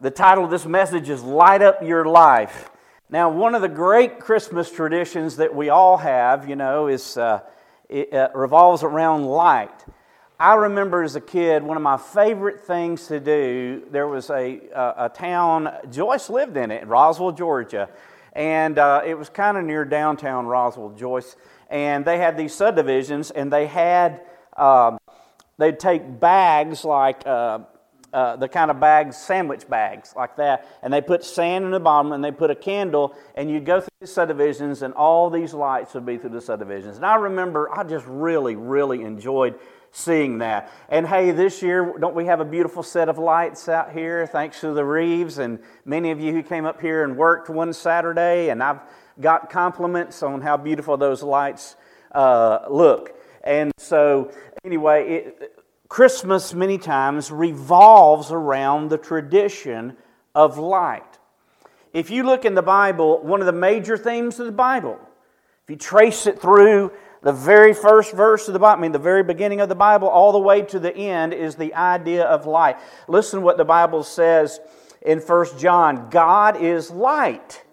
the title of this message is Light Up Your Life. Now, one of the great Christmas traditions that we all have, you know, is uh, it uh, revolves around light. I remember as a kid, one of my favorite things to do, there was a, a, a town, Joyce lived in it, Roswell, Georgia. And uh, it was kind of near downtown Roswell, Joyce. And they had these subdivisions, and they had, um, they'd take bags like, uh, the kind of bags, sandwich bags like that, and they put sand in the bottom and they put a candle, and you'd go through the subdivisions, and all these lights would be through the subdivisions. And I remember I just really, really enjoyed seeing that. And hey, this year, don't we have a beautiful set of lights out here, thanks to the Reeves and many of you who came up here and worked one Saturday, and I've got compliments on how beautiful those lights uh, look. And so, anyway, it, Christmas, many times, revolves around the tradition of light. If you look in the Bible, one of the major themes of the Bible, if you trace it through the very first verse of the Bible, I mean, the very beginning of the Bible, all the way to the end, is the idea of light. Listen what the Bible says in 1 John God is light,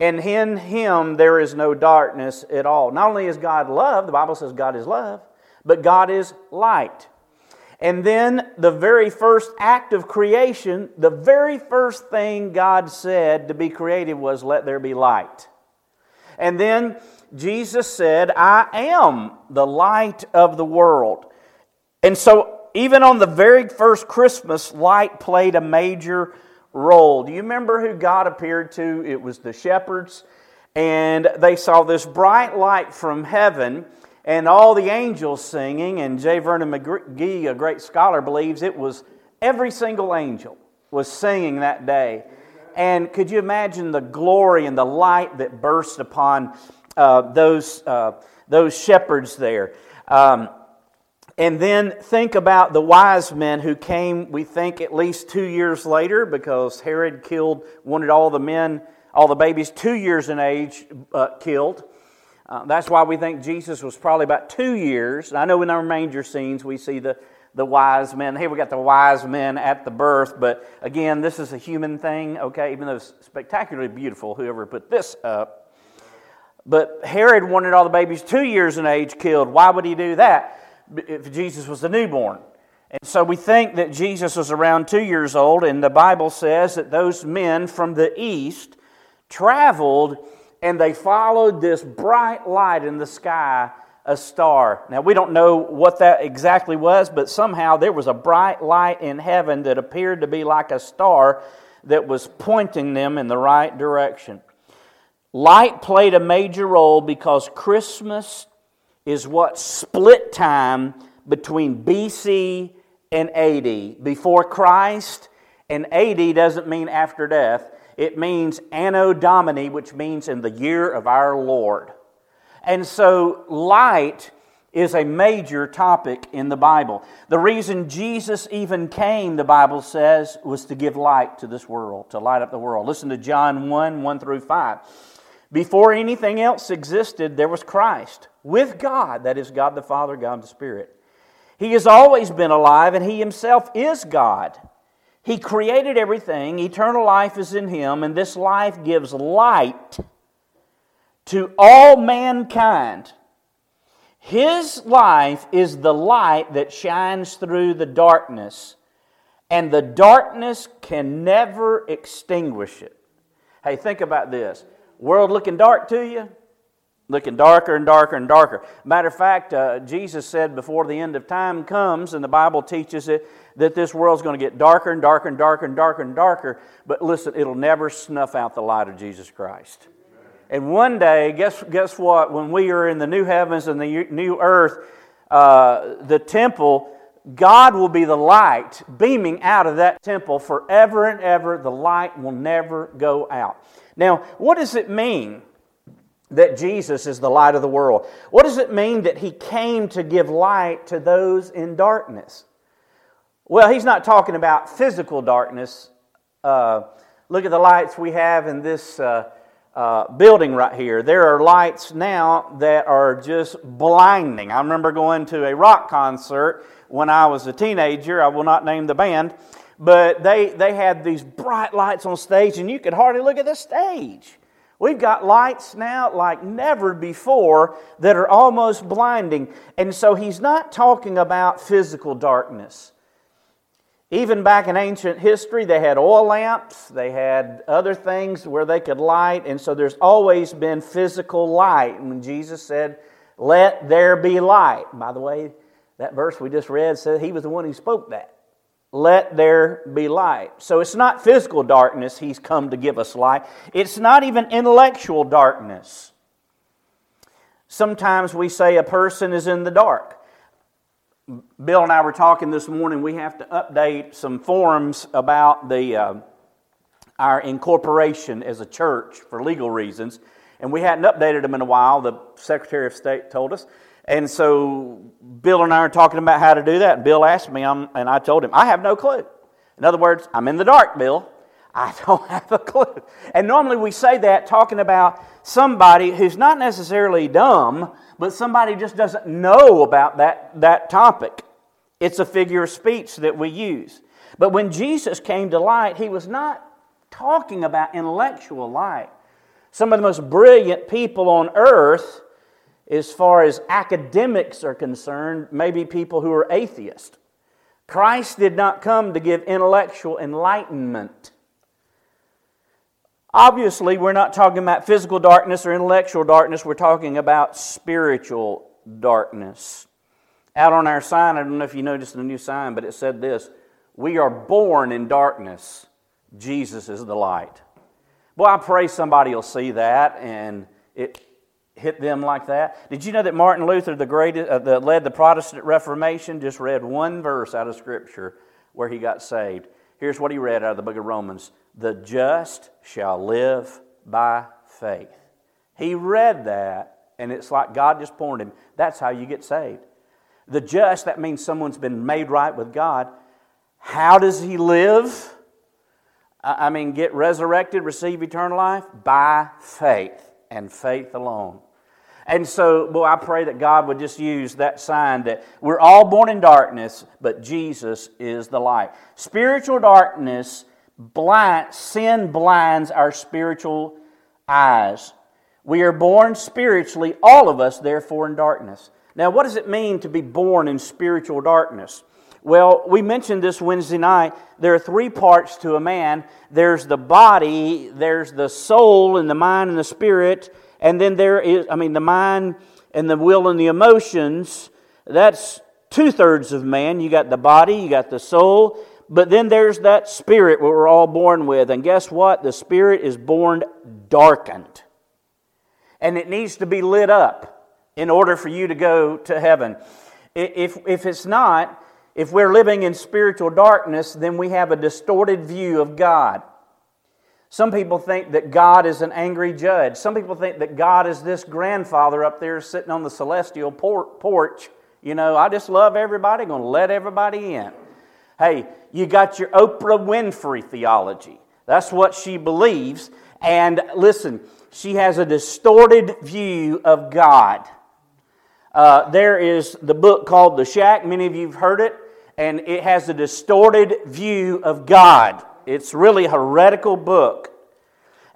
and in him there is no darkness at all. Not only is God love, the Bible says God is love, but God is light. And then the very first act of creation, the very first thing God said to be created was, Let there be light. And then Jesus said, I am the light of the world. And so, even on the very first Christmas, light played a major role. Do you remember who God appeared to? It was the shepherds. And they saw this bright light from heaven and all the angels singing. And J. Vernon McGee, a great scholar, believes it was every single angel was singing that day. And could you imagine the glory and the light that burst upon uh, those, uh, those shepherds there? Um, and then think about the wise men who came, we think, at least two years later, because Herod killed, wanted all the men, all the babies two years in age uh, killed. Uh, that's why we think Jesus was probably about two years. I know in our manger scenes we see the, the wise men. Here we got the wise men at the birth, but again, this is a human thing, okay, even though it's spectacularly beautiful, whoever put this up. But Herod wanted all the babies two years in age killed. Why would he do that if Jesus was a newborn? And so we think that Jesus was around two years old, and the Bible says that those men from the east traveled and they followed this bright light in the sky, a star. Now, we don't know what that exactly was, but somehow there was a bright light in heaven that appeared to be like a star that was pointing them in the right direction. Light played a major role because Christmas is what split time between BC and AD. Before Christ, and AD doesn't mean after death. It means Anno Domini, which means in the year of our Lord. And so, light is a major topic in the Bible. The reason Jesus even came, the Bible says, was to give light to this world, to light up the world. Listen to John 1 1 through 5. Before anything else existed, there was Christ with God, that is, God the Father, God the Spirit. He has always been alive, and He Himself is God. He created everything, eternal life is in Him, and this life gives light to all mankind. His life is the light that shines through the darkness, and the darkness can never extinguish it. Hey, think about this. World looking dark to you? Looking darker and darker and darker. Matter of fact, uh, Jesus said before the end of time comes, and the Bible teaches it, that this world's going to get darker and darker and darker and darker and darker. But listen, it'll never snuff out the light of Jesus Christ. And one day, guess, guess what? When we are in the new heavens and the new earth, uh, the temple, God will be the light beaming out of that temple forever and ever. The light will never go out. Now, what does it mean that Jesus is the light of the world? What does it mean that he came to give light to those in darkness? Well, he's not talking about physical darkness. Uh, look at the lights we have in this uh, uh, building right here. There are lights now that are just blinding. I remember going to a rock concert when I was a teenager. I will not name the band. but they, they had these bright lights on stage, and you could hardly look at the stage. We've got lights now like never before that are almost blinding. And so he's not talking about physical darkness. Even back in ancient history, they had oil lamps, they had other things where they could light, and so there's always been physical light. And when Jesus said, Let there be light, by the way, that verse we just read said he was the one who spoke that let there be light. So it's not physical darkness he's come to give us light, it's not even intellectual darkness. Sometimes we say a person is in the dark. Bill and I were talking this morning. We have to update some forms about the, uh, our incorporation as a church for legal reasons, and we hadn't updated them in a while. The Secretary of State told us. And so Bill and I are talking about how to do that. And Bill asked me, I'm, and I told him, I have no clue. In other words, I'm in the dark, Bill. I don't have a clue. And normally we say that talking about somebody who's not necessarily dumb, but somebody just doesn't know about that, that topic. It's a figure of speech that we use. But when Jesus came to light, he was not talking about intellectual light. Some of the most brilliant people on earth as far as academics are concerned, maybe people who are atheists. Christ did not come to give intellectual enlightenment. Obviously, we're not talking about physical darkness or intellectual darkness, we're talking about spiritual darkness. Out on our sign, I don't know if you noticed the new sign, but it said this We are born in darkness, Jesus is the light. Boy, I pray somebody will see that and it hit them like that. Did you know that Martin Luther, the greatest, uh, that led the Protestant Reformation, just read one verse out of Scripture where he got saved? Here's what he read out of the book of Romans The just shall live by faith. He read that, and it's like God just pointed him. That's how you get saved. The just, that means someone's been made right with God. How does he live? I mean, get resurrected, receive eternal life? By faith and faith alone. And so, boy, I pray that God would just use that sign that we're all born in darkness, but Jesus is the light. Spiritual darkness, blind, sin blinds our spiritual eyes. We are born spiritually, all of us, therefore, in darkness. Now, what does it mean to be born in spiritual darkness? Well, we mentioned this Wednesday night. There are three parts to a man there's the body, there's the soul, and the mind and the spirit, and then there is, I mean, the mind and the will and the emotions. That's two thirds of man. You got the body, you got the soul, but then there's that spirit what we're all born with. And guess what? The spirit is born darkened. And it needs to be lit up in order for you to go to heaven. If, if it's not, if we're living in spiritual darkness, then we have a distorted view of God. Some people think that God is an angry judge. Some people think that God is this grandfather up there sitting on the celestial porch. You know, I just love everybody, going to let everybody in. Hey, you got your Oprah Winfrey theology. That's what she believes. And listen, she has a distorted view of God. Uh, there is the book called The Shack. Many of you have heard it and it has a distorted view of God. It's really a heretical book.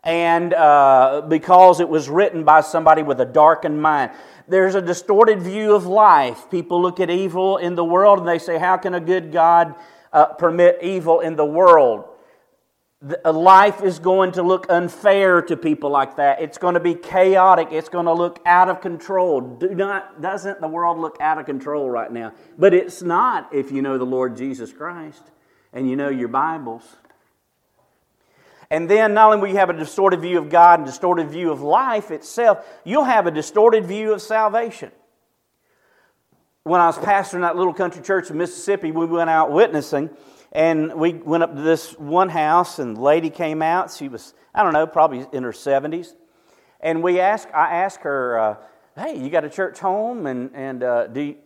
And uh, because it was written by somebody with a darkened mind, there's a distorted view of life. People look at evil in the world and they say, How can a good God uh, permit evil in the world? Life is going to look unfair to people like that. It's going to be chaotic. It's going to look out of control. Do not doesn't the world look out of control right now? But it's not if you know the Lord Jesus Christ and you know your Bibles. And then not only will you have a distorted view of God and distorted view of life itself, you'll have a distorted view of salvation. When I was pastoring that little country church in Mississippi, we went out witnessing and we went up to this one house, and the lady came out. She was, I don't know, probably in her 70s. And we asked, I asked her, uh, hey, you got a church home? And, and uh, do, you,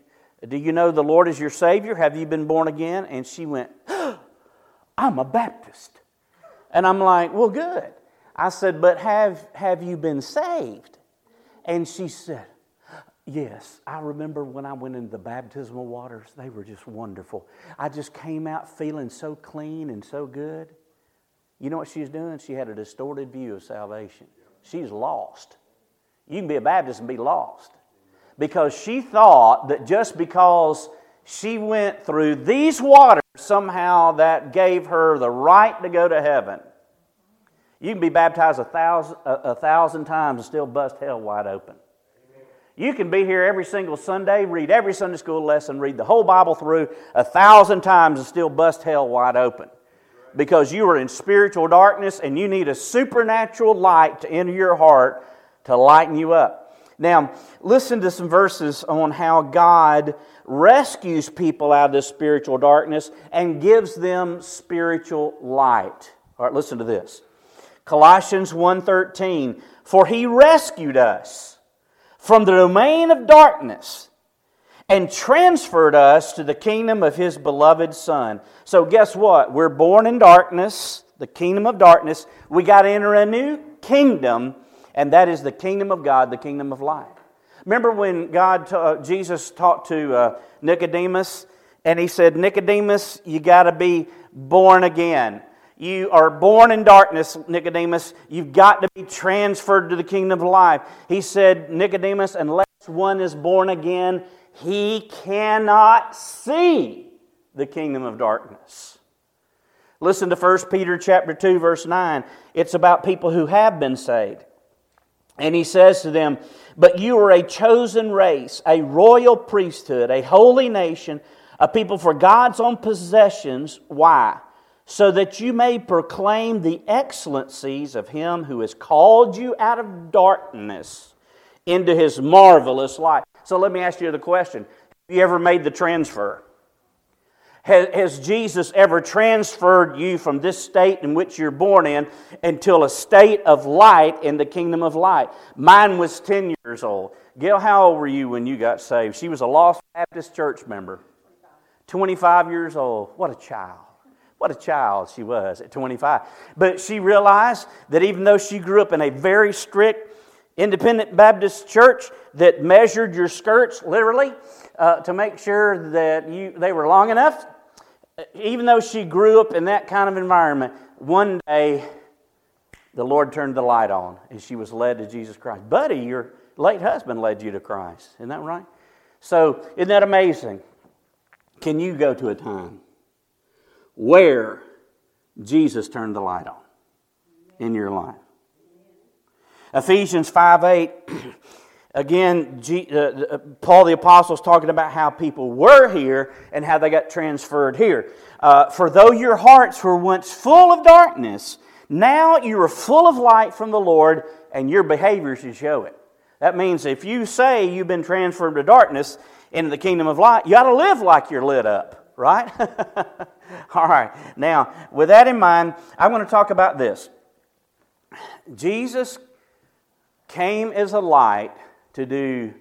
do you know the Lord is your Savior? Have you been born again? And she went, I'm a Baptist. And I'm like, well, good. I said, but have, have you been saved? And she said, Yes, I remember when I went into the baptismal waters, they were just wonderful. I just came out feeling so clean and so good. You know what she's doing? She had a distorted view of salvation. She's lost. You can be a Baptist and be lost. Because she thought that just because she went through these waters, somehow that gave her the right to go to heaven. You can be baptized a thousand, a, a thousand times and still bust hell wide open. You can be here every single Sunday, read every Sunday school lesson, read the whole Bible through a thousand times and still bust hell wide open. Because you are in spiritual darkness and you need a supernatural light to enter your heart to lighten you up. Now, listen to some verses on how God rescues people out of this spiritual darkness and gives them spiritual light. All right, listen to this. Colossians 1:13, "For he rescued us from the domain of darkness and transferred us to the kingdom of his beloved Son. So, guess what? We're born in darkness, the kingdom of darkness. We got to enter a new kingdom, and that is the kingdom of God, the kingdom of light. Remember when God, uh, Jesus talked to uh, Nicodemus, and he said, Nicodemus, you got to be born again. You are born in darkness, Nicodemus. You've got to be transferred to the kingdom of life. He said, Nicodemus, unless one is born again, he cannot see the kingdom of darkness. Listen to 1 Peter chapter 2 verse 9. It's about people who have been saved. And he says to them, "But you are a chosen race, a royal priesthood, a holy nation, a people for God's own possessions. Why? So that you may proclaim the excellencies of him who has called you out of darkness into his marvelous light. So let me ask you the question Have you ever made the transfer? Has, has Jesus ever transferred you from this state in which you're born in until a state of light in the kingdom of light? Mine was 10 years old. Gail, how old were you when you got saved? She was a Lost Baptist church member. 25 years old. What a child. What a child she was at 25. But she realized that even though she grew up in a very strict independent Baptist church that measured your skirts literally uh, to make sure that you, they were long enough, even though she grew up in that kind of environment, one day the Lord turned the light on and she was led to Jesus Christ. Buddy, your late husband led you to Christ. Isn't that right? So, isn't that amazing? Can you go to a time where Jesus turned the light on in your life. Ephesians 5 8, again, G, uh, uh, Paul the Apostle is talking about how people were here and how they got transferred here. Uh, For though your hearts were once full of darkness, now you are full of light from the Lord, and your behavior should show it. That means if you say you've been transferred to darkness into the kingdom of light, you ought to live like you're lit up right? All right. Now, with that in mind, I'm going to talk about this. Jesus came as a light to do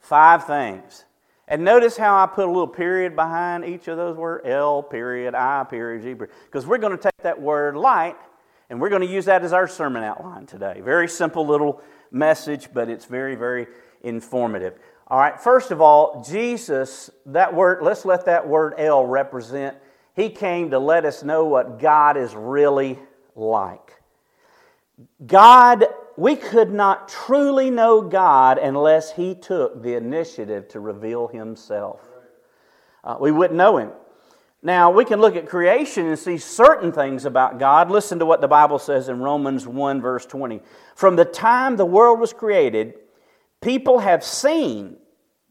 five things. And notice how I put a little period behind each of those words L period, I period, G period. Because we're going to take that word light and we're going to use that as our sermon outline today. Very simple little message, but it's very, very informative. All right, first of all, Jesus, that word, let's let that word L represent, he came to let us know what God is really like. God, we could not truly know God unless he took the initiative to reveal himself. Uh, we wouldn't know him. Now, we can look at creation and see certain things about God. Listen to what the Bible says in Romans 1, verse 20. From the time the world was created, people have seen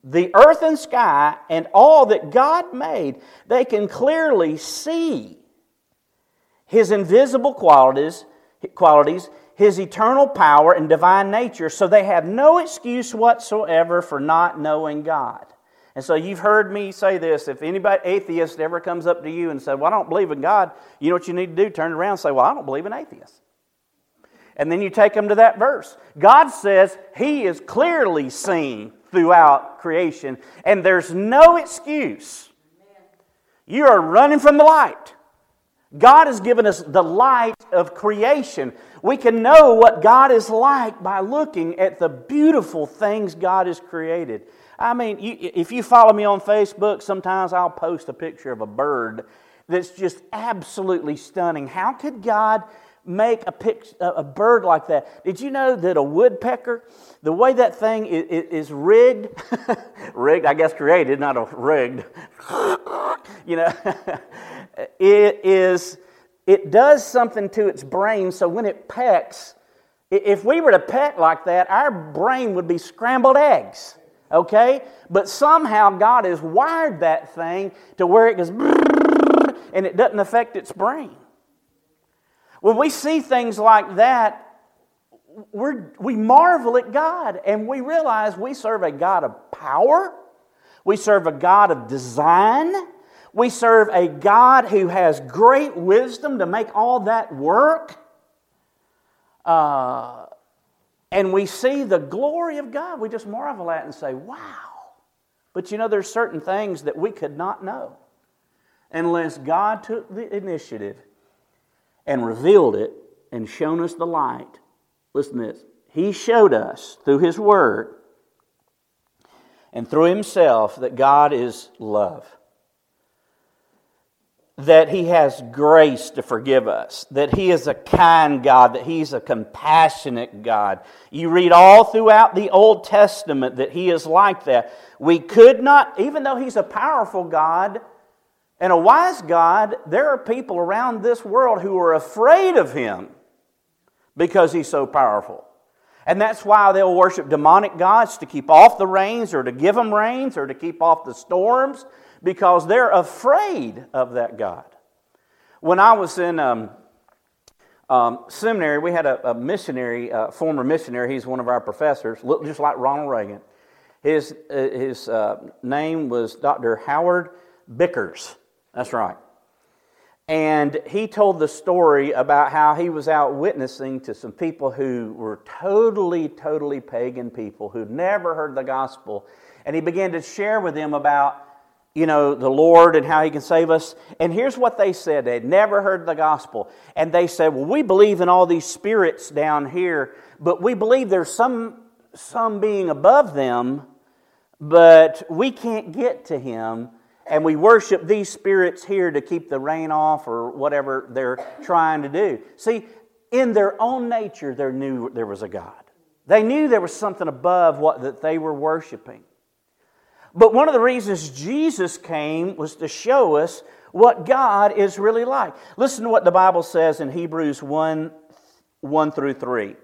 the earth and sky and all that God made, they can clearly see His invisible qualities, qualities, His eternal power and divine nature, so they have no excuse whatsoever for not knowing God. And so you've heard me say this. If anybody atheist ever comes up to you and said, Well, I don't believe in God, you know what you need to do? Turn around and say, Well, I don't believe in atheists. And then you take them to that verse. God says He is clearly seen throughout creation, and there's no excuse. You are running from the light. God has given us the light of creation. We can know what God is like by looking at the beautiful things God has created. I mean, you, if you follow me on Facebook, sometimes I'll post a picture of a bird that's just absolutely stunning. How could God make a, a bird like that? Did you know that a woodpecker, the way that thing is, is rigged, rigged, I guess created, not a rigged, you know, it is, it does something to its brain so when it pecks, if we were to peck like that, our brain would be scrambled eggs okay? But somehow God has wired that thing to where it goes and it doesn't affect its brain. When we see things like that, we're, we marvel at God and we realize we serve a God of power, we serve a God of design, we serve a God who has great wisdom to make all that work. Uh, and we see the glory of God. We just marvel at and say, wow. But you know, there's certain things that we could not know unless God took the initiative and revealed it and shown us the light. Listen to this. He showed us through His Word and through Himself that God is love that He has grace to forgive us, that He is a kind God, that He's a compassionate God. You read all throughout the Old Testament that He is like that. We could not, even though He's a powerful God and a wise God, there are people around this world who are afraid of Him because He's so powerful. And that's why they'll worship demonic gods to keep off the rains or to give them rains or to keep off the storms because they're afraid of that God. When I was in um, um, seminary, we had a, a missionary, uh, former missionary, he's one of our professors, looked just like Ronald Reagan. His, uh, his uh, name was Dr. Howard Bickers. That's right. And he told the story about how he was out witnessing to some people who were totally, totally pagan people who'd never heard the gospel. And he began to share with them about you know, the Lord and how He can save us. And here's what they said they had never heard the gospel. And they said, Well, we believe in all these spirits down here, but we believe there's some, some being above them, but we can't get to Him. And we worship these spirits here to keep the rain off or whatever they're trying to do. See, in their own nature, they knew there was a God. They knew there was something above what that they were worshiping. But one of the reasons Jesus came was to show us what God is really like. Listen to what the Bible says in Hebrews 1 1 through 3.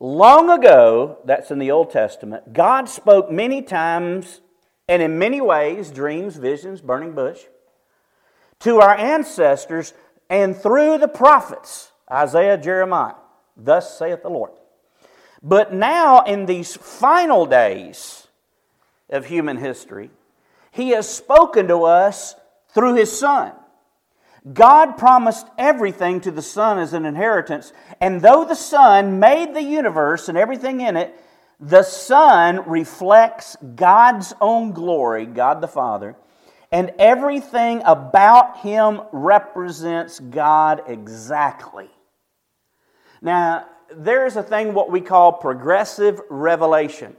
Long ago, that's in the Old Testament, God spoke many times and in many ways dreams, visions, burning bush to our ancestors and through the prophets, Isaiah, Jeremiah. Thus saith the Lord. But now, in these final days, of human history, He has spoken to us through His Son. God promised everything to the Son as an inheritance, and though the Son made the universe and everything in it, the Son reflects God's own glory, God the Father, and everything about Him represents God exactly. Now, there's a thing what we call progressive revelation.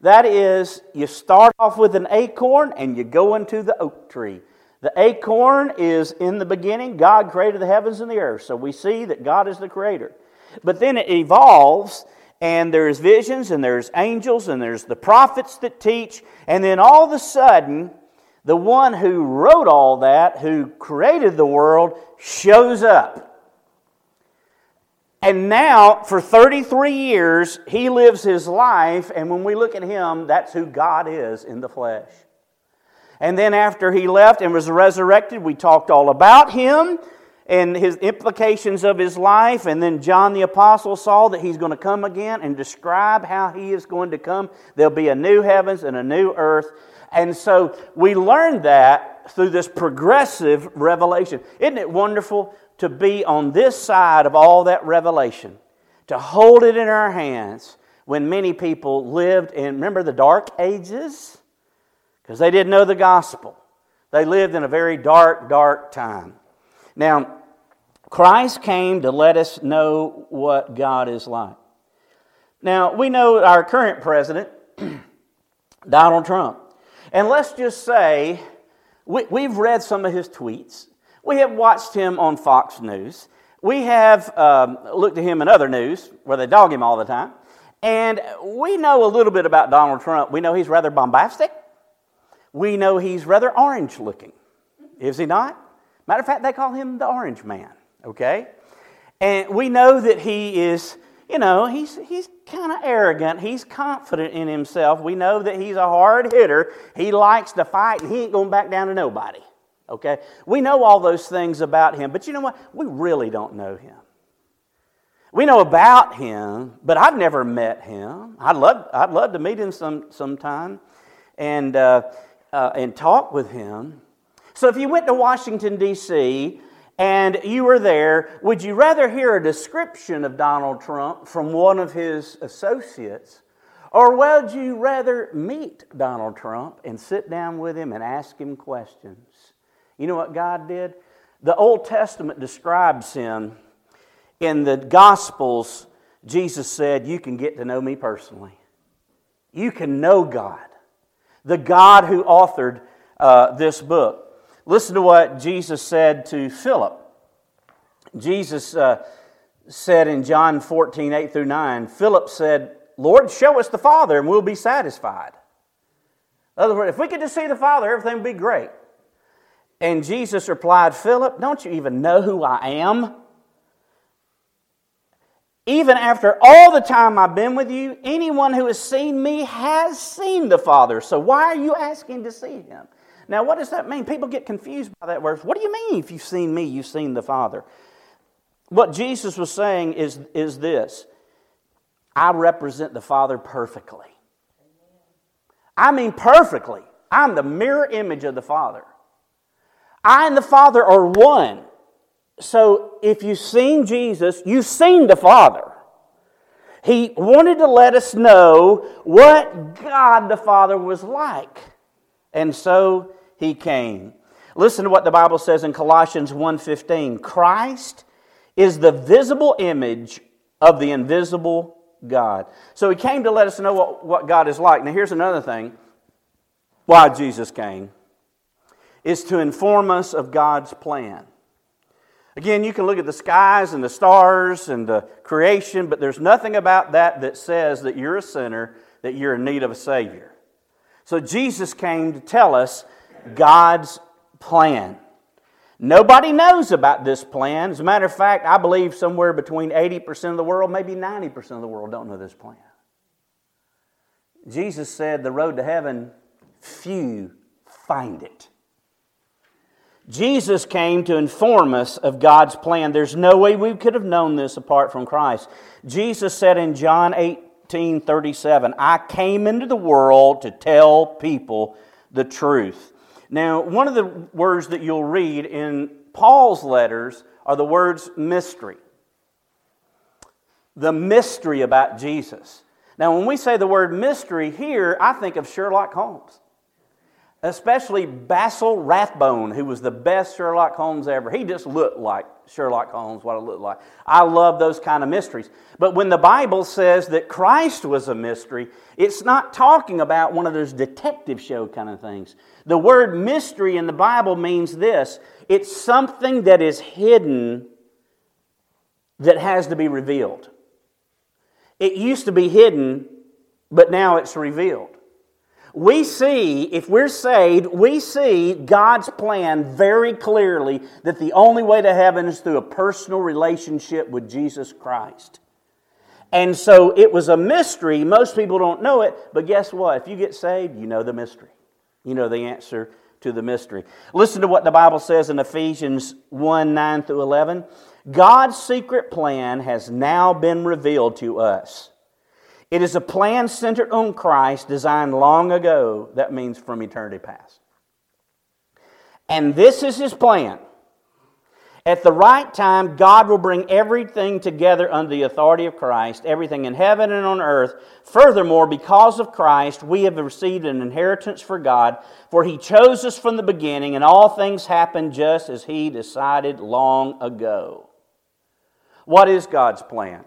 That is, you start off with an acorn and you go into the oak tree. The acorn is in the beginning, God created the heavens and the earth. So we see that God is the creator. But then it evolves, and there's visions, and there's angels, and there's the prophets that teach. And then all of a sudden, the one who wrote all that, who created the world, shows up. And now, for 33 years, he lives his life, and when we look at him, that's who God is in the flesh. And then, after he left and was resurrected, we talked all about him and his implications of his life. And then John the Apostle saw that he's going to come again and describe how he is going to come. There'll be a new heavens and a new earth. And so we learn that through this progressive revelation. Isn't it wonderful to be on this side of all that revelation, to hold it in our hands when many people lived in, remember the dark ages? Because they didn't know the gospel. They lived in a very dark, dark time. Now, Christ came to let us know what God is like. Now, we know our current president, Donald Trump. And let's just say we, have read some of his tweets. We have watched him on Fox News. We have um, looked at him in other news where they dog him all the time. And we know a little bit about Donald Trump. We know he's rather bombastic. We know he's rather orange looking. Is he not? Matter of fact, they call him the Orange Man, okay? And we know that he is, you know, he's, he's kind of arrogant. He's confident in himself. We know that he's a hard hitter. He likes to fight, and he ain't going back down to nobody, okay? We know all those things about him, but you know what? We really don't know him. We know about him, but I've never met him. I'd love, I'd love to meet him some sometime and, uh, uh, and talk with him. So if you went to Washington, D.C., and you were there, would you rather hear a description of Donald Trump from one of his associates, or would you rather meet Donald Trump and sit down with him and ask him questions? You know what God did? The Old Testament describes him in the Gospels, Jesus said, You can get to know me personally. You can know God, the God who authored uh, this book. Listen to what Jesus said to Philip. Jesus uh, said in John 14, 8 through 9, Philip said, Lord, show us the Father and we'll be satisfied. In other words, if we could just see the Father, everything would be great. And Jesus replied, Philip, don't you even know who I am? Even after all the time I've been with you, anyone who has seen me has seen the Father. So why are you asking to see him? Now, what does that mean? People get confused by that verse. What do you mean if you've seen me, you've seen the Father? What Jesus was saying is, is this I represent the Father perfectly. I mean, perfectly. I'm the mirror image of the Father. I and the Father are one. So if you've seen Jesus, you've seen the Father. He wanted to let us know what God the Father was like. And so he came. Listen to what the Bible says in Colossians 1:15. Christ is the visible image of the invisible God. So he came to let us know what, what God is like. Now here's another thing why Jesus came is to inform us of God's plan. Again, you can look at the skies and the stars and the creation, but there's nothing about that that says that you're a sinner, that you're in need of a Savior. So Jesus came to tell us God's plan. Nobody knows about this plan. As a matter of fact, I believe somewhere between 80% of the world, maybe 90% of the world, don't know this plan. Jesus said, The road to heaven, few find it. Jesus came to inform us of God's plan. There's no way we could have known this apart from Christ. Jesus said in John 18 37, I came into the world to tell people the truth. Now, one of the words that you'll read in Paul's letters are the words mystery. The mystery about Jesus. Now, when we say the word mystery here, I think of Sherlock Holmes especially Basil Rathbone, who was the best Sherlock Holmes ever. He just looked like Sherlock Holmes, what it looked like. I love those kind of mysteries. But when the Bible says that Christ was a mystery, it's not talking about one of those detective show kind of things. The word mystery in the Bible means this it's something that is hidden that has to be revealed. It used to be hidden, but now it's revealed we see, if we're saved, we see God's plan very clearly that the only way to heaven is through a personal relationship with Jesus Christ. And so it was a mystery. Most people don't know it, but guess what? If you get saved, you know the mystery. You know the answer to the mystery. Listen to what the Bible says in Ephesians 1 9 through 11. God's secret plan has now been revealed to us. It is a plan centered on Christ, designed long ago. That means from eternity past. And this is his plan. At the right time, God will bring everything together under the authority of Christ, everything in heaven and on earth. Furthermore, because of Christ, we have received an inheritance for God, for He chose us from the beginning, and all things happen just as He decided long ago. What is God's plan?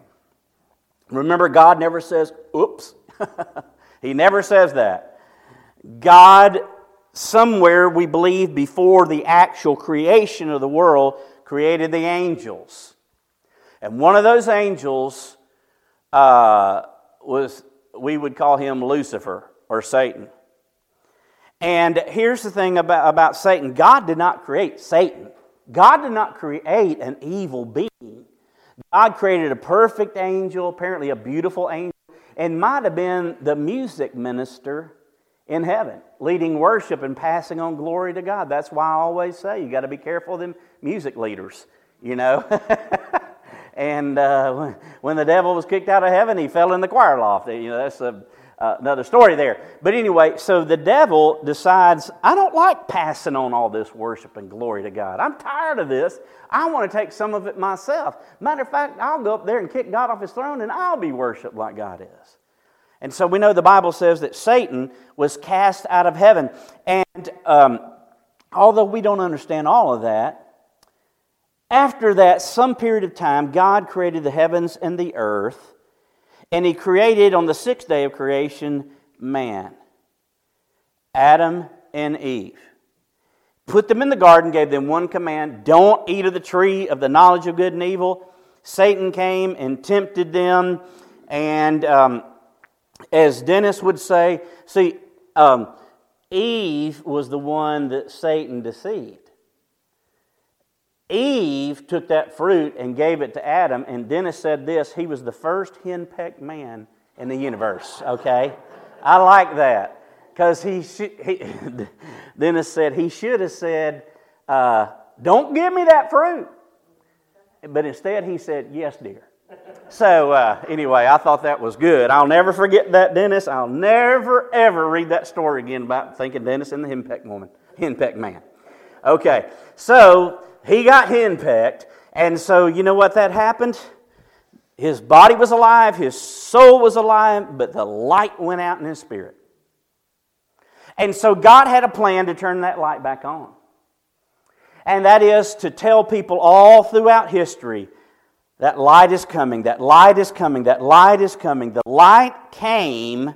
Remember, God never says, oops. he never says that. God, somewhere, we believe, before the actual creation of the world, created the angels. And one of those angels uh, was, we would call him Lucifer or Satan. And here's the thing about, about Satan God did not create Satan, God did not create an evil being. God created a perfect angel, apparently a beautiful angel, and might have been the music minister in heaven, leading worship and passing on glory to God. That's why I always say you got to be careful of them music leaders, you know. and uh, when the devil was kicked out of heaven, he fell in the choir loft. You know, that's a, uh, another story there. But anyway, so the devil decides, I don't like passing on all this worship and glory to God. I'm tired of this. I want to take some of it myself. Matter of fact, I'll go up there and kick God off his throne and I'll be worshiped like God is. And so we know the Bible says that Satan was cast out of heaven. And um, although we don't understand all of that, after that, some period of time, God created the heavens and the earth, and He created on the sixth day of creation man, Adam and Eve. Put them in the garden, gave them one command don't eat of the tree of the knowledge of good and evil. Satan came and tempted them, and um, as Dennis would say, see, um, Eve was the one that Satan deceived. Eve took that fruit and gave it to Adam, and Dennis said this he was the first henpecked man in the universe, okay? I like that because he, he Dennis said he should have said, uh, Don't give me that fruit. But instead, he said, Yes, dear. So, uh, anyway, I thought that was good. I'll never forget that, Dennis. I'll never, ever read that story again about thinking Dennis and the henpecked woman, henpecked man. Okay, so he got henpecked, and so you know what that happened? His body was alive, his soul was alive, but the light went out in his spirit. And so God had a plan to turn that light back on. And that is to tell people all throughout history that light is coming, that light is coming, that light is coming. The light came,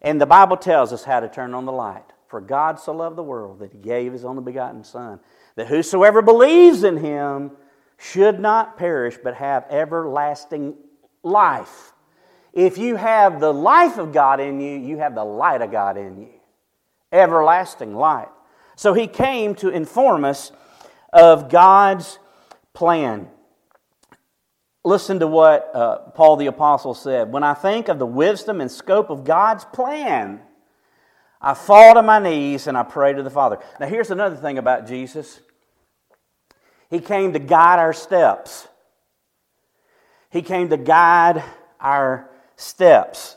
and the Bible tells us how to turn on the light. For God so loved the world that he gave his only begotten Son, that whosoever believes in him should not perish but have everlasting life. If you have the life of God in you, you have the light of God in you. Everlasting light. So he came to inform us of God's plan. Listen to what uh, Paul the Apostle said. When I think of the wisdom and scope of God's plan, I fall to my knees and I pray to the Father. Now, here's another thing about Jesus He came to guide our steps. He came to guide our steps.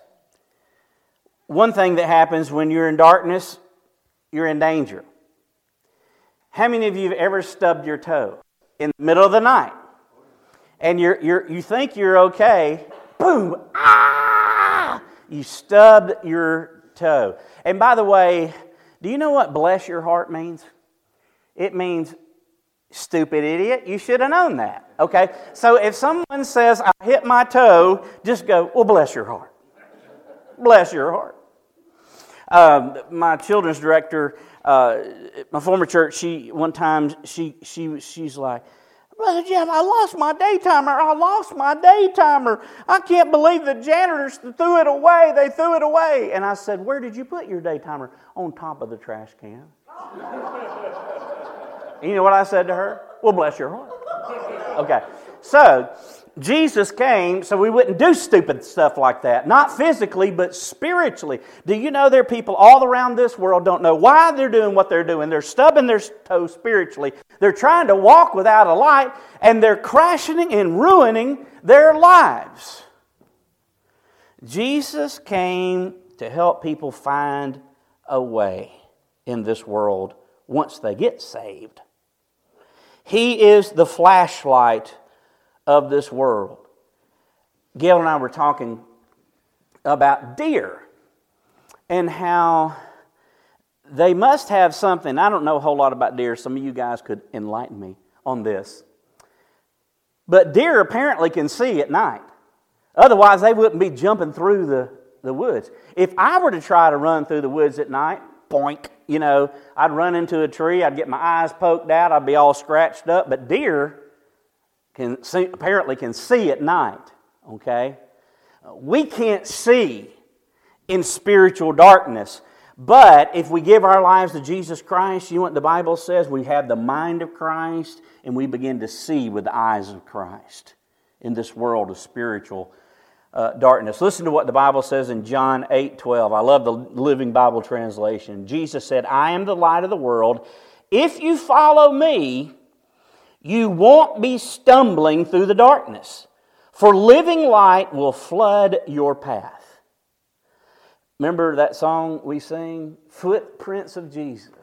One thing that happens when you're in darkness, you're in danger. How many of you have ever stubbed your toe in the middle of the night? and you're, you're, you think you're okay, boom, ah! You stubbed your toe. And by the way, do you know what bless your heart means? It means stupid idiot, you should have known that. Okay? So if someone says, I hit my toe, just go, well, bless your heart. Bless your heart. Um, my children's director, uh, my former church, she one time she she she's like, Brother Jim, I lost my day timer. I lost my day timer. I can't believe the janitors threw it away. They threw it away. And I said, Where did you put your day timer? On top of the trash can. you know what I said to her? Well, bless your heart. Okay. So, Jesus came so we wouldn't do stupid stuff like that. Not physically, but spiritually. Do you know there are people all around this world don't know why they're doing what they're doing? They're stubbing their toes spiritually. They're trying to walk without a light, and they're crashing and ruining their lives. Jesus came to help people find a way in this world once they get saved. He is the flashlight of this world. Gail and I were talking about deer and how they must have something. I don't know a whole lot about deer. Some of you guys could enlighten me on this. But deer apparently can see at night. Otherwise, they wouldn't be jumping through the, the woods. If I were to try to run through the woods at night, boink, you know, I'd run into a tree, I'd get my eyes poked out, I'd be all scratched up. But deer can see, apparently can see at night, okay? We can't see in spiritual darkness. But if we give our lives to Jesus Christ, you know what the Bible says? We have the mind of Christ and we begin to see with the eyes of Christ in this world of spiritual uh, darkness. Listen to what the Bible says in John 8 12. I love the Living Bible translation. Jesus said, I am the light of the world. If you follow me, you won't be stumbling through the darkness, for living light will flood your path. Remember that song we sing? Footprints of Jesus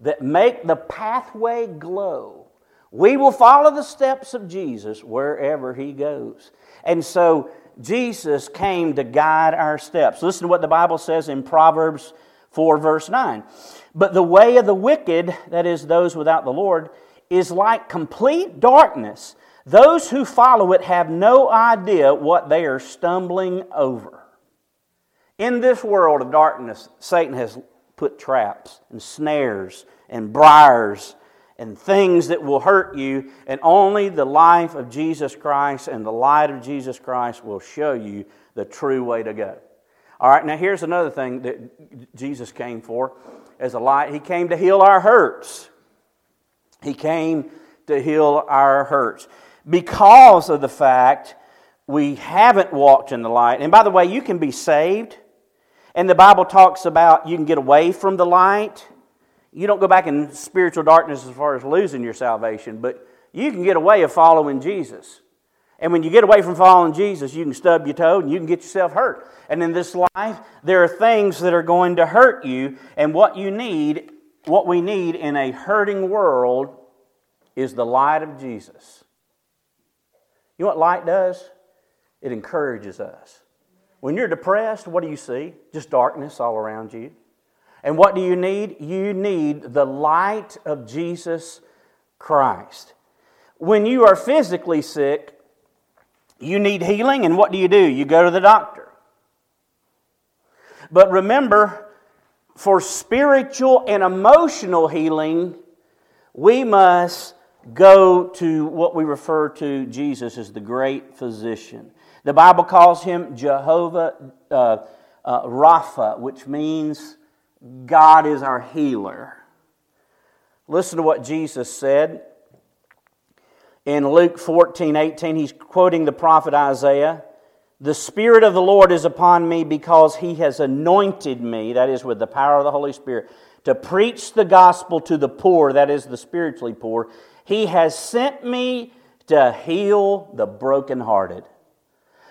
that make the pathway glow. We will follow the steps of Jesus wherever he goes. And so Jesus came to guide our steps. Listen to what the Bible says in Proverbs 4, verse 9. But the way of the wicked, that is, those without the Lord, is like complete darkness. Those who follow it have no idea what they are stumbling over. In this world of darkness, Satan has put traps and snares and briars and things that will hurt you, and only the life of Jesus Christ and the light of Jesus Christ will show you the true way to go. All right, now here's another thing that Jesus came for as a light. He came to heal our hurts. He came to heal our hurts because of the fact we haven't walked in the light. And by the way, you can be saved. And the Bible talks about you can get away from the light you don't go back in spiritual darkness as far as losing your salvation, but you can get away of following Jesus. And when you get away from following Jesus, you can stub your toe and you can get yourself hurt. And in this life, there are things that are going to hurt you, and what you need, what we need in a hurting world is the light of Jesus. You know what light does? It encourages us. When you're depressed, what do you see? Just darkness all around you. And what do you need? You need the light of Jesus Christ. When you are physically sick, you need healing, and what do you do? You go to the doctor. But remember, for spiritual and emotional healing, we must go to what we refer to Jesus as the great physician. The Bible calls him Jehovah uh, uh, Rapha, which means God is our healer. Listen to what Jesus said in Luke 14 18. He's quoting the prophet Isaiah. The Spirit of the Lord is upon me because He has anointed me, that is, with the power of the Holy Spirit, to preach the gospel to the poor, that is, the spiritually poor. He has sent me to heal the brokenhearted.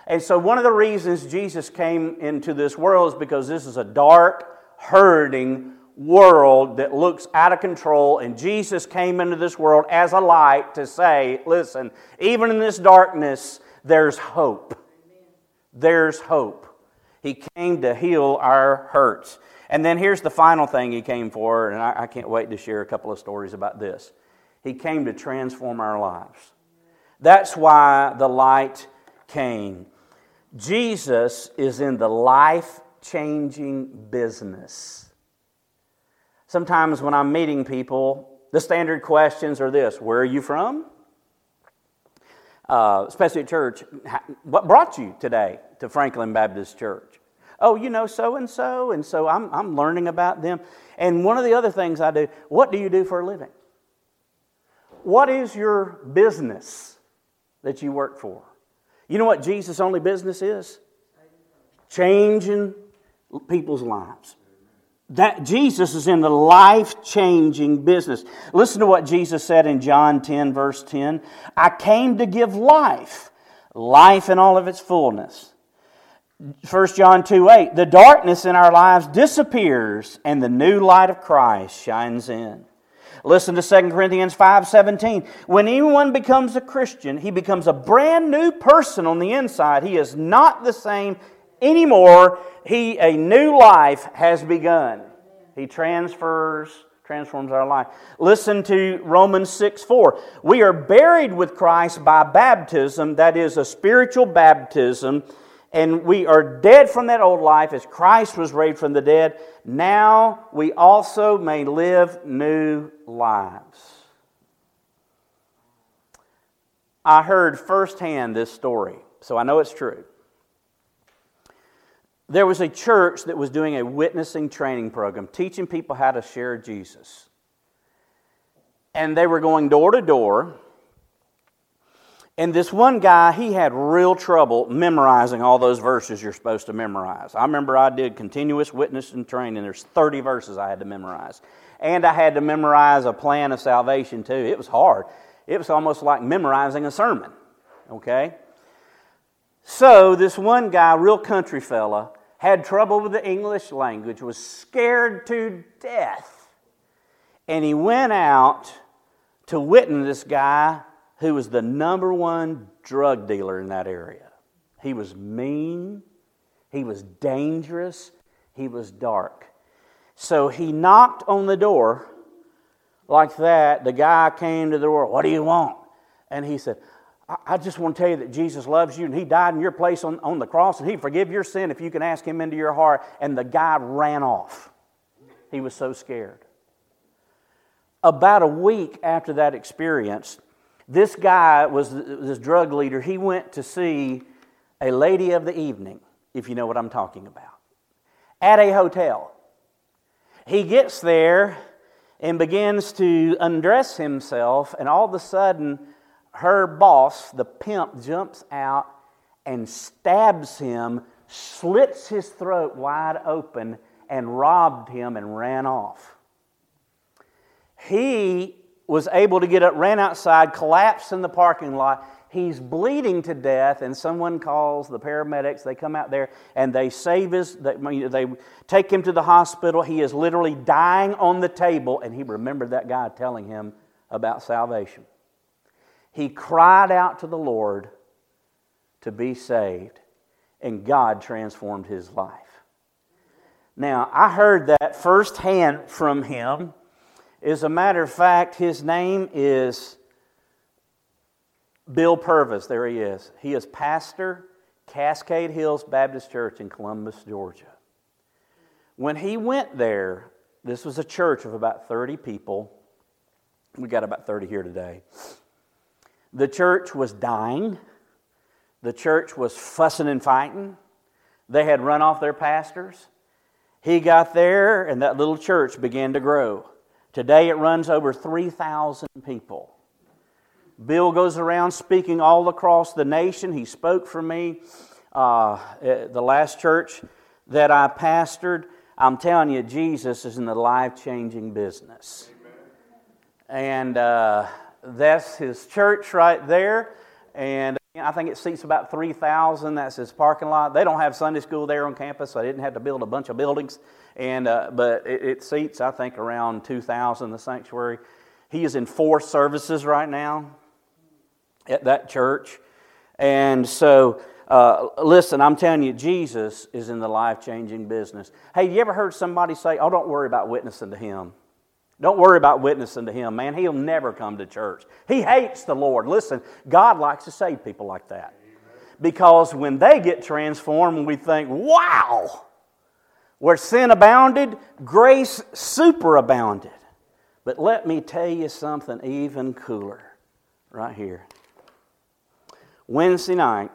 And so, one of the reasons Jesus came into this world is because this is a dark, hurting world that looks out of control, and Jesus came into this world as a light to say, listen, even in this darkness, there's hope. There's hope. He came to heal our hurts. And then here's the final thing he came for, and I, I can't wait to share a couple of stories about this. He came to transform our lives. That's why the light came. Jesus is in the life changing business. Sometimes when I'm meeting people, the standard questions are this Where are you from? Uh, especially at church, what brought you today to Franklin Baptist Church? Oh, you know, so and so, and so I'm, I'm learning about them. And one of the other things I do, what do you do for a living? What is your business that you work for? You know what Jesus' only business is? Changing people's lives. That Jesus is in the life changing business. Listen to what Jesus said in John 10, verse 10. I came to give life, life in all of its fullness. 1 John 2 8, the darkness in our lives disappears and the new light of Christ shines in. Listen to 2 Corinthians 5:17. When anyone becomes a Christian, he becomes a brand new person on the inside. He is not the same anymore. He a new life has begun. He transfers transforms our life. Listen to Romans 6 4. We are buried with Christ by baptism, that is a spiritual baptism, and we are dead from that old life as Christ was raised from the dead. Now we also may live new lives. I heard firsthand this story, so I know it's true. There was a church that was doing a witnessing training program, teaching people how to share Jesus. And they were going door to door. And this one guy, he had real trouble memorizing all those verses you're supposed to memorize. I remember I did continuous witnessing training. There's 30 verses I had to memorize. And I had to memorize a plan of salvation too. It was hard. It was almost like memorizing a sermon. Okay? So, this one guy, real country fella, had trouble with the English language, was scared to death. And he went out to witness this guy who was the number one drug dealer in that area. He was mean, he was dangerous, he was dark. So he knocked on the door like that. The guy came to the door, What do you want? And he said, I just want to tell you that Jesus loves you and He died in your place on, on the cross and He forgive your sin if you can ask Him into your heart. And the guy ran off. He was so scared. About a week after that experience, this guy was this drug leader. He went to see a lady of the evening, if you know what I'm talking about, at a hotel. He gets there and begins to undress himself, and all of a sudden, her boss, the pimp, jumps out and stabs him, slits his throat wide open, and robbed him and ran off. He was able to get up, ran outside, collapsed in the parking lot. He's bleeding to death, and someone calls the paramedics. They come out there and they save his, they, they take him to the hospital. He is literally dying on the table, and he remembered that guy telling him about salvation. He cried out to the Lord to be saved, and God transformed his life. Now, I heard that firsthand from him. As a matter of fact, his name is Bill Purvis. There he is. He is pastor, Cascade Hills Baptist Church in Columbus, Georgia. When he went there, this was a church of about 30 people. We got about 30 here today. The church was dying. The church was fussing and fighting. They had run off their pastors. He got there, and that little church began to grow. Today it runs over 3,000 people. Bill goes around speaking all across the nation. He spoke for me. Uh, the last church that I pastored, I'm telling you, Jesus is in the life changing business. And uh, that's his church right there. And I think it seats about 3,000. That's his parking lot. They don't have Sunday school there on campus, so they didn't have to build a bunch of buildings. And, uh, but it, it, seats, I think, around 2,000, the sanctuary. He is in four services right now at that church. And so, uh, listen, I'm telling you, Jesus is in the life changing business. Hey, you ever heard somebody say, Oh, don't worry about witnessing to him? Don't worry about witnessing to him, man. He'll never come to church. He hates the Lord. Listen, God likes to save people like that. Because when they get transformed, we think, wow, where sin abounded, grace superabounded. But let me tell you something even cooler right here. Wednesday night,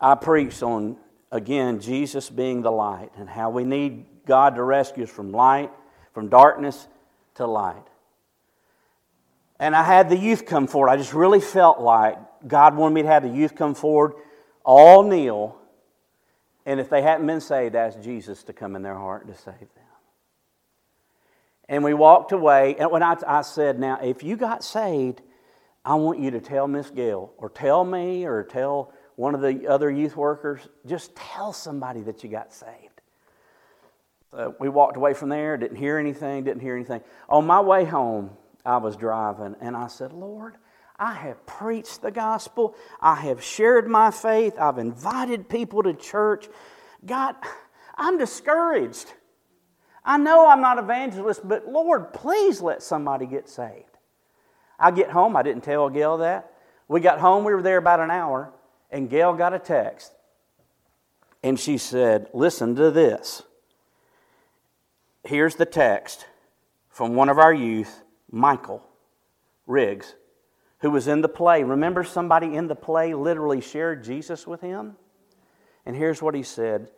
I preached on, again, Jesus being the light and how we need God to rescue us from light from darkness to light. And I had the youth come forward. I just really felt like God wanted me to have the youth come forward, all kneel, and if they hadn't been saved, ask Jesus to come in their heart to save them. And we walked away, and when I, I said, Now, if you got saved, I want you to tell Miss Gail, or tell me, or tell one of the other youth workers, just tell somebody that you got saved. Uh, we walked away from there, didn't hear anything, didn't hear anything. On my way home, I was driving, and I said, Lord, I have preached the gospel. I have shared my faith. I've invited people to church. God, I'm discouraged. I know I'm not evangelist, but Lord, please let somebody get saved. I get home, I didn't tell Gail that. We got home, we were there about an hour, and Gail got a text. And she said, Listen to this. Here's the text from one of our youth, Michael Riggs who was in the play. Remember, somebody in the play literally shared Jesus with him? And here's what he said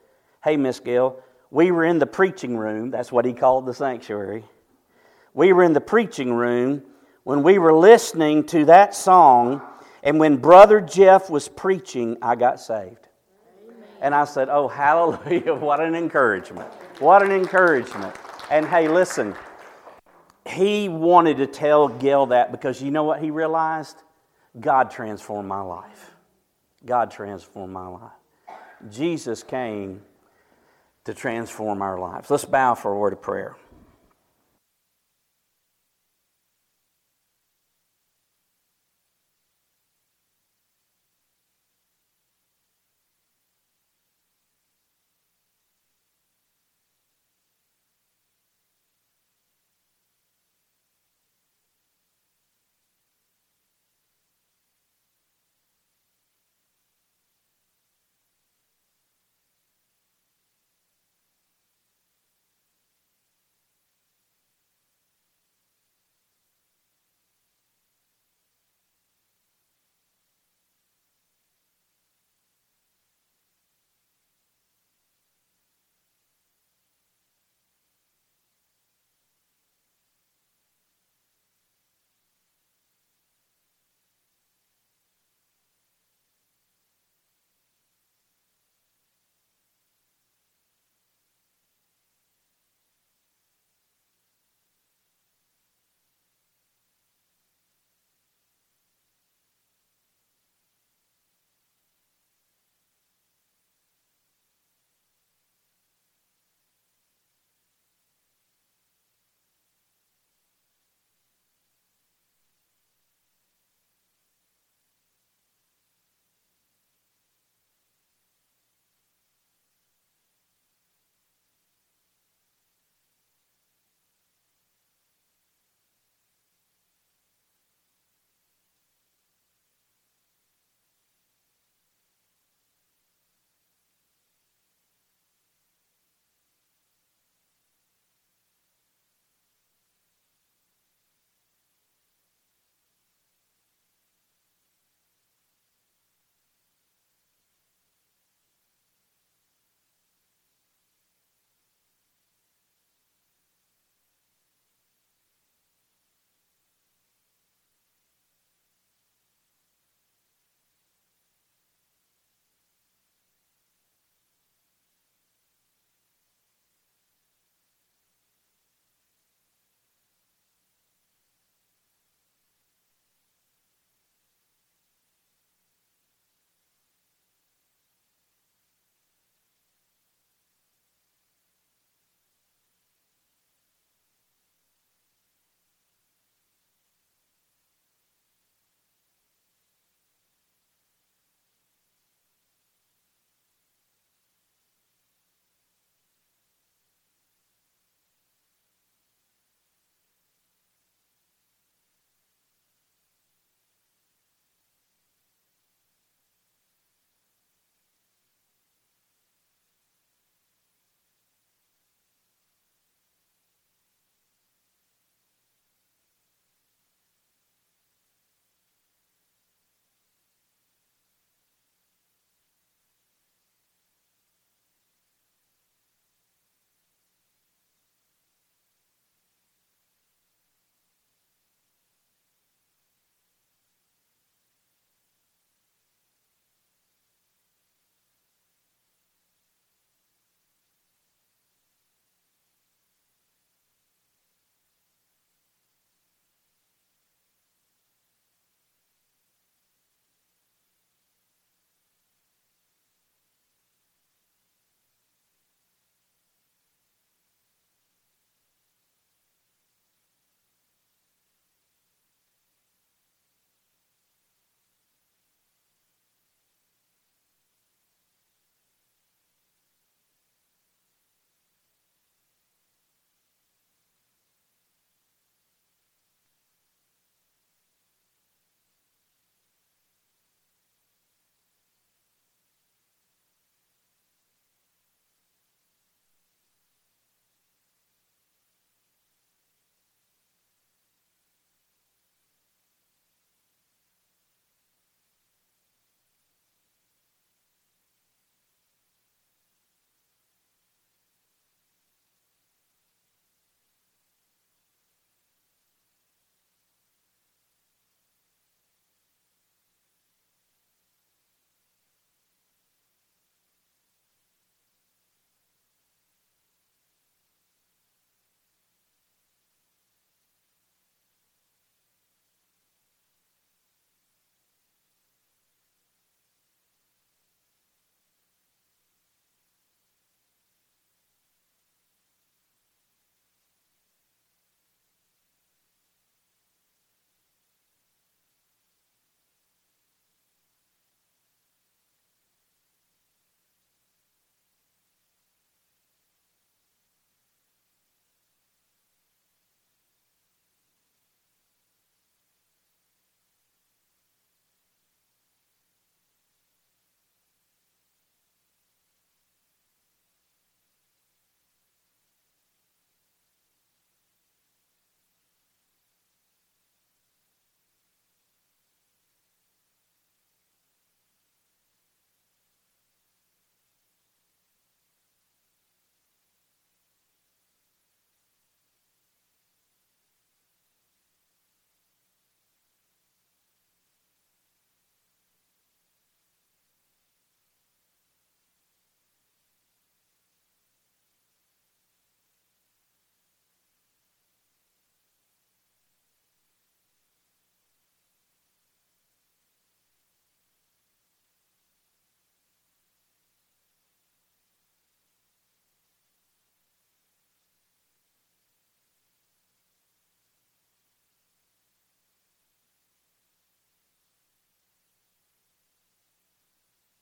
Hey, Miss Gill, we were in the preaching room. That's what he called the sanctuary. We were in the preaching room when we were listening to that song, and when Brother Jeff was preaching, I got saved. And I said, Oh, hallelujah, what an encouragement! What an encouragement. And hey, listen, he wanted to tell Gail that because you know what he realized? God transformed my life. God transformed my life. Jesus came to transform our lives. Let's bow for a word of prayer.